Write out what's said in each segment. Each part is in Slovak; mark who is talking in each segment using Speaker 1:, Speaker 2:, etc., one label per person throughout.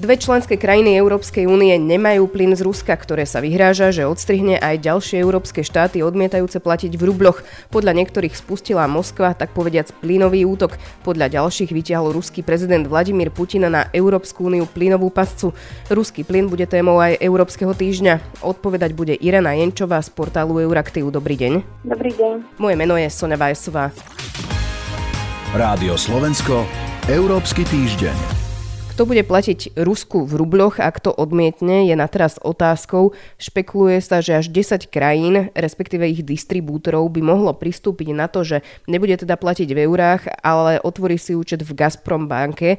Speaker 1: Dve členské krajiny Európskej únie nemajú plyn z Ruska, ktoré sa vyhráža, že odstrihne aj ďalšie európske štáty odmietajúce platiť v rubloch. Podľa niektorých spustila Moskva, tak povediac plynový útok. Podľa ďalších vyťahol ruský prezident Vladimír Putin na Európsku úniu plynovú pascu. Ruský plyn bude témou aj Európskeho týždňa. Odpovedať bude Irena Jenčová z portálu Euraktiv. Dobrý deň.
Speaker 2: Dobrý deň.
Speaker 1: Moje meno je Sonja Vajsová.
Speaker 3: Rádio Slovensko, Európsky týždeň.
Speaker 1: Kto bude platiť Rusku v rubloch, ak to odmietne, je na teraz otázkou. Špekuluje sa, že až 10 krajín, respektíve ich distribútorov, by mohlo pristúpiť na to, že nebude teda platiť v eurách, ale otvorí si účet v Gazprom banke.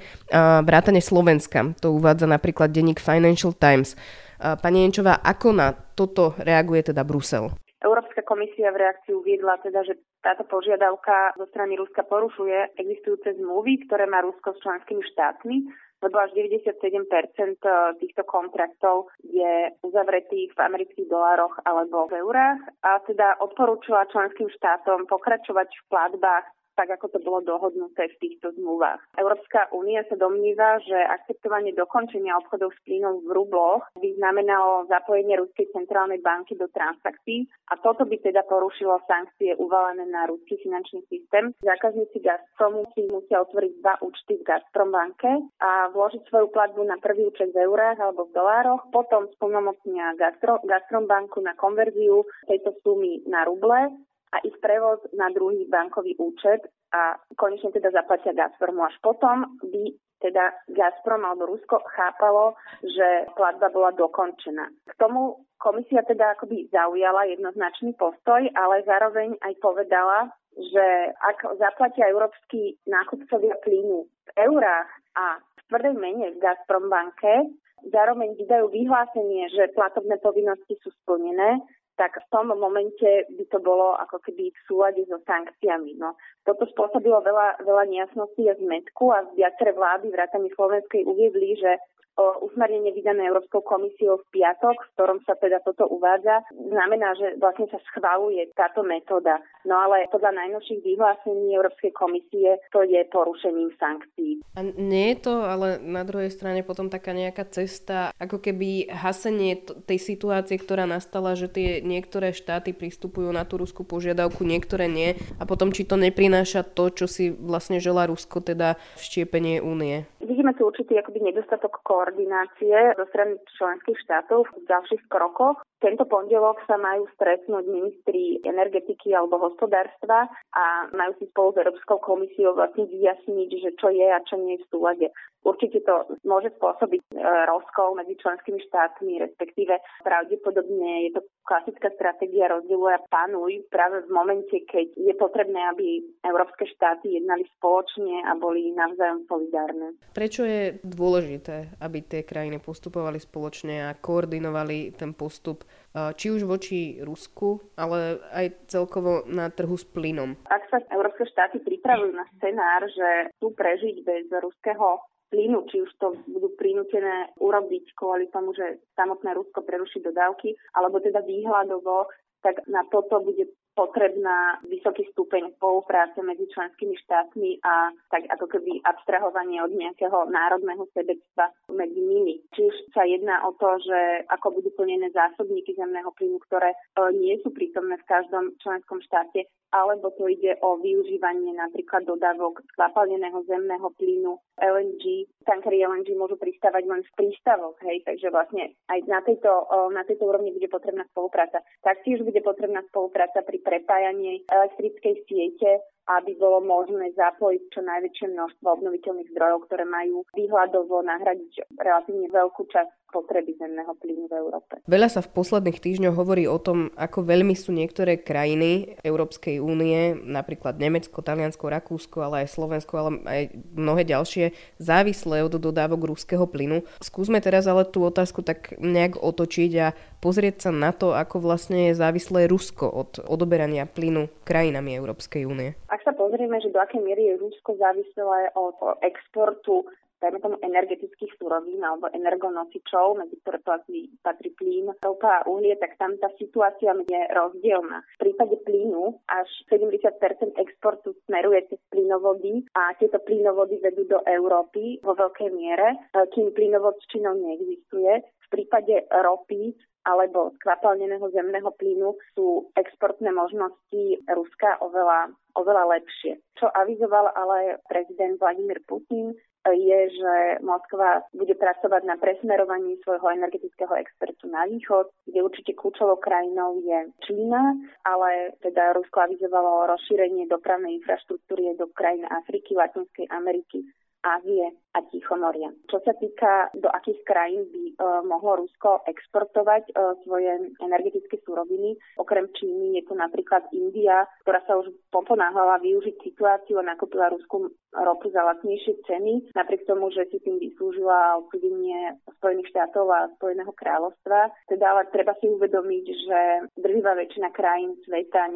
Speaker 1: Vrátane Slovenska, to uvádza napríklad denník Financial Times. Pani Jenčová, ako na toto reaguje teda Brusel?
Speaker 2: Európska komisia v reakcii uviedla teda, že táto požiadavka zo strany Ruska porušuje existujúce zmluvy, ktoré má Rusko s členskými štátmi lebo až 97% eh, týchto kontraktov je uzavretých v amerických dolároch alebo v eurách. A teda odporúčila členským štátom pokračovať v platbách tak ako to bolo dohodnuté v týchto zmluvách. Európska únia sa domníva, že akceptovanie dokončenia obchodov s plynom v rubloch by znamenalo zapojenie Ruskej centrálnej banky do transakcií a toto by teda porušilo sankcie uvalené na ruský finančný systém. Zákazníci Gazpromu si musia otvoriť dva účty v Gazprom banke a vložiť svoju platbu na prvý účet v eurách alebo v dolároch, potom splnomocnia Gazprom banku na konverziu tejto sumy na ruble a ich prevoz na druhý bankový účet a konečne teda zaplatia Gazpromu. Až potom by teda Gazprom alebo Rusko chápalo, že platba bola dokončená. K tomu komisia teda akoby zaujala jednoznačný postoj, ale zároveň aj povedala, že ak zaplatia európsky nákupcovia plynu v eurách a v tvrdej mene v Gazprom banke, zároveň vydajú vyhlásenie, že platobné povinnosti sú splnené, tak v tom momente by to bolo ako keby v súlade so sankciami. No, toto spôsobilo veľa, veľa nejasností a zmetku a viaceré vlády vrátane Slovenskej uviedli, že usmernenie vydané Európskou komisiou v piatok, v ktorom sa teda toto uvádza, znamená, že vlastne sa schváluje táto metóda. No ale podľa najnovších vyhlásení Európskej komisie to je porušením sankcií.
Speaker 1: A nie je to ale na druhej strane potom taká nejaká cesta, ako keby hasenie tej situácie, ktorá nastala, že tie niektoré štáty pristupujú na tú ruskú požiadavku, niektoré nie a potom či to neprináša to, čo si vlastne žela Rusko, teda vštiepenie únie.
Speaker 2: Vidíme tu určitý akoby nedostatok koordinácie zo strany členských štátov v ďalších krokoch. Tento pondelok sa majú stretnúť ministri energetiky alebo hospodárstva a majú si spolu s Európskou komisiou vlastne vyjasniť, že čo je a čo nie je v súlade. Určite to môže spôsobiť e, rozkol medzi členskými štátmi, respektíve pravdepodobne je to klasická stratégia rozdielu a panuj práve v momente, keď je potrebné, aby európske štáty jednali spoločne a boli navzájom solidárne.
Speaker 1: Prečo je dôležité, aby tie krajiny postupovali spoločne a koordinovali ten postup či už voči Rusku, ale aj celkovo na trhu s plynom.
Speaker 2: Ak sa európske štáty pripravujú na scenár, že chcú prežiť bez ruského plynu, či už to budú prinútené urobiť kvôli tomu, že samotné Rusko preruší dodávky, alebo teda výhľadovo, tak na toto bude potrebná vysoký stupeň spolupráce medzi členskými štátmi a tak ako keby abstrahovanie od nejakého národného sebectva medzi nimi. Či už sa jedná o to, že ako budú plnené zásobníky zemného plynu, ktoré e, nie sú prítomné v každom členskom štáte, alebo to ide o využívanie napríklad dodávok zapalneného zemného plynu LNG. Tankery LNG môžu pristávať len v prístavoch, hej, takže vlastne aj na tejto, e, na tejto úrovni bude potrebná spolupráca. Taktiež bude potrebná spolupráca pri prepájanie elektrickej siete aby bolo možné zapojiť čo najväčšie množstvo obnoviteľných zdrojov, ktoré majú výhľadovo nahradiť relatívne veľkú časť potreby zemného plynu v Európe.
Speaker 1: Veľa sa v posledných týždňoch hovorí o tom, ako veľmi sú niektoré krajiny Európskej únie, napríklad Nemecko, Taliansko, Rakúsko, ale aj Slovensko, ale aj mnohé ďalšie, závislé od dodávok ruského plynu. Skúsme teraz ale tú otázku tak nejak otočiť a pozrieť sa na to, ako vlastne je závislé Rusko od odoberania plynu krajinami Európskej únie.
Speaker 2: Ak sa pozrieme, že do akej miery je Rusko závislé od exportu dajme tomu energetických surovín alebo energonosičov, medzi ktoré patrí, patrí plyn, ropa a uhlie, tak tam tá situácia je rozdielna. V prípade plynu až 70% exportu smeruje cez plynovody a tieto plynovody vedú do Európy vo veľkej miere, kým plynovod s Čínou neexistuje. V prípade ropy alebo skvapalneného zemného plynu sú exportné možnosti Ruska oveľa, oveľa lepšie. Čo avizoval ale prezident Vladimír Putin, je, že Moskva bude pracovať na presmerovaní svojho energetického expertu na východ, kde určite kľúčovou krajinou je Čína, ale teda Rusko avizovalo rozšírenie dopravnej infraštruktúry do krajín Afriky, Latinskej Ameriky Ázie a Tichomoria. Čo sa týka, do akých krajín by e, mohlo Rusko exportovať e, svoje energetické suroviny, okrem Číny je to napríklad India, ktorá sa už poponáhľala využiť situáciu a nakúpila Rusku ropu za lacnejšie ceny, napriek tomu, že si tým vyslúžila odsudenie Spojených štátov a Spojeného kráľovstva. Teda ale treba si uvedomiť, že drvivá väčšina krajín sveta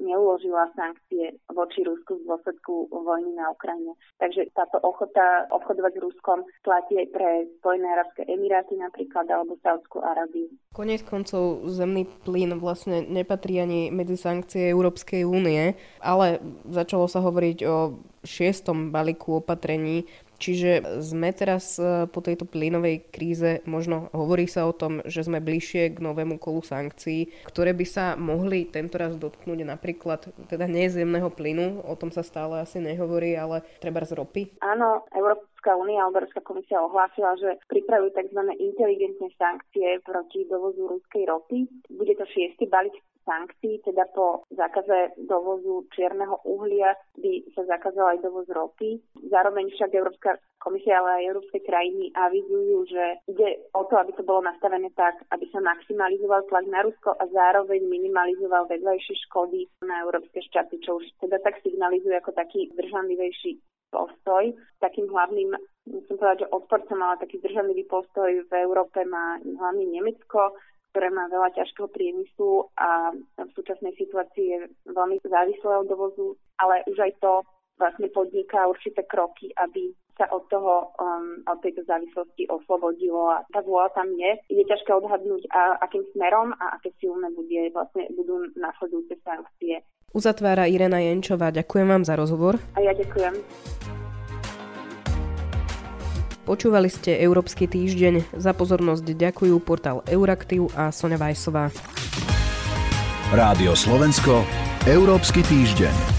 Speaker 2: neuložila sankcie voči Rusku v dôsledku vojny na Ukrajine. Takže táto ochota ochota obchodovať s Ruskom platí aj pre Spojené arabské emiráty napríklad alebo Saudskú Arábiu.
Speaker 1: Konec koncov zemný plyn vlastne nepatrí ani medzi sankcie Európskej únie, ale začalo sa hovoriť o šiestom balíku opatrení Čiže sme teraz e, po tejto plynovej kríze, možno hovorí sa o tom, že sme bližšie k novému kolu sankcií, ktoré by sa mohli tento raz dotknúť napríklad teda nezemného plynu, o tom sa stále asi nehovorí, ale treba z ropy?
Speaker 2: Áno, Európska únia Európska komisia ohlásila, že pripravujú tzv. inteligentné sankcie proti dovozu ruskej ropy. Bude to šiestý balík sankcií, teda po zákaze dovozu čierneho uhlia by sa zakázal aj dovoz ropy. Zároveň však Európska komisia, ale aj európske krajiny avizujú, že ide o to, aby to bolo nastavené tak, aby sa maximalizoval tlak na Rusko a zároveň minimalizoval vedľajšie škody na európske štáty, čo už teda tak signalizuje ako taký zdržanlivejší postoj. Takým hlavným, musím povedať, že odporcom, ale taký zdržanlivý postoj v Európe má hlavne Nemecko, ktoré má veľa ťažkého priemyslu a v súčasnej situácii je veľmi závislé od dovozu, ale už aj to vlastne podniká určité kroky, aby sa od toho, um, od tejto závislosti oslobodilo a tá vôľa tam je. Je ťažké odhadnúť, a, akým smerom a aké silné bude, vlastne budú nasledujúce sankcie.
Speaker 1: Uzatvára Irena Jenčová. Ďakujem vám za rozhovor.
Speaker 2: A ja ďakujem.
Speaker 1: Počúvali ste Európsky týždeň. Za pozornosť ďakujú portál Euraktiv a Sonja Vajsová.
Speaker 3: Rádio Slovensko, Európsky týždeň.